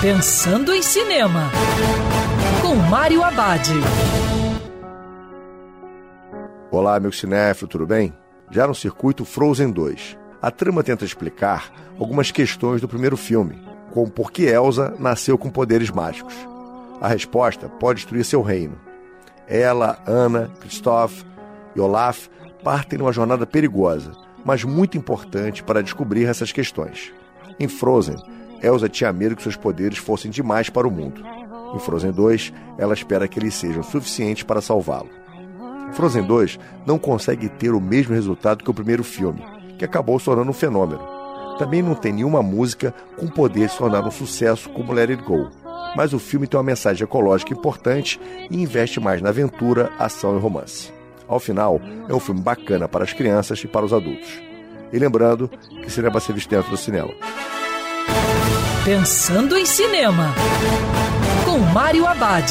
Pensando em Cinema, com Mário Abad. Olá, meu cinéfilo, tudo bem? Já no circuito Frozen 2. A trama tenta explicar algumas questões do primeiro filme, como por que Elsa nasceu com poderes mágicos. A resposta pode destruir seu reino. Ela, Anna, Kristoff e Olaf partem numa jornada perigosa, mas muito importante para descobrir essas questões. Em Frozen, Elsa tinha medo que seus poderes fossem demais para o mundo. Em Frozen 2, ela espera que eles sejam suficientes para salvá-lo. Frozen 2 não consegue ter o mesmo resultado que o primeiro filme, que acabou se tornando um fenômeno. Também não tem nenhuma música com poder de se tornar um sucesso como Let It Go. Mas o filme tem uma mensagem ecológica importante e investe mais na aventura, ação e romance. Ao final, é um filme bacana para as crianças e para os adultos. E lembrando que seria para ser visto dentro do cinema. Pensando em Cinema, com Mário Abad.